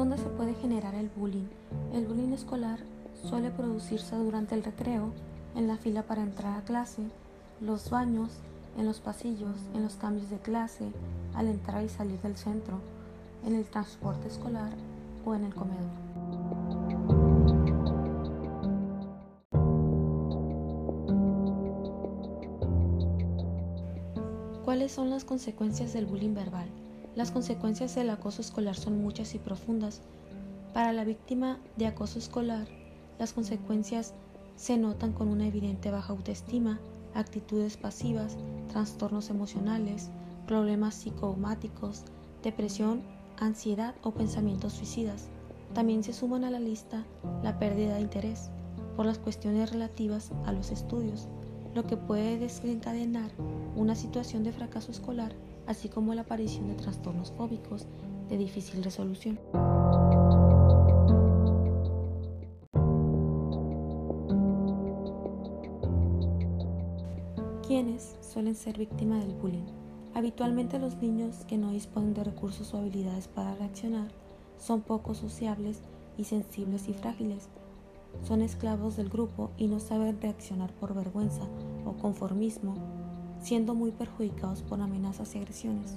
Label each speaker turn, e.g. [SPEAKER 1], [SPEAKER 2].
[SPEAKER 1] ¿Dónde se puede generar el bullying? El bullying escolar suele producirse durante el recreo, en la fila para entrar a clase, los baños, en los pasillos, en los cambios de clase, al entrar y salir del centro, en el transporte escolar o en el comedor. ¿Cuáles son las consecuencias del bullying verbal? Las consecuencias del acoso escolar son muchas y profundas. Para la víctima de acoso escolar, las consecuencias se notan con una evidente baja autoestima, actitudes pasivas, trastornos emocionales, problemas psicosomáticos, depresión, ansiedad o pensamientos suicidas. También se suman a la lista la pérdida de interés por las cuestiones relativas a los estudios, lo que puede desencadenar una situación de fracaso escolar, así como la aparición de trastornos fóbicos de difícil resolución. ¿Quiénes suelen ser víctimas del bullying? Habitualmente los niños que no disponen de recursos o habilidades para reaccionar son poco sociables y sensibles y frágiles. Son esclavos del grupo y no saben reaccionar por vergüenza o conformismo, siendo muy perjudicados por amenazas y agresiones.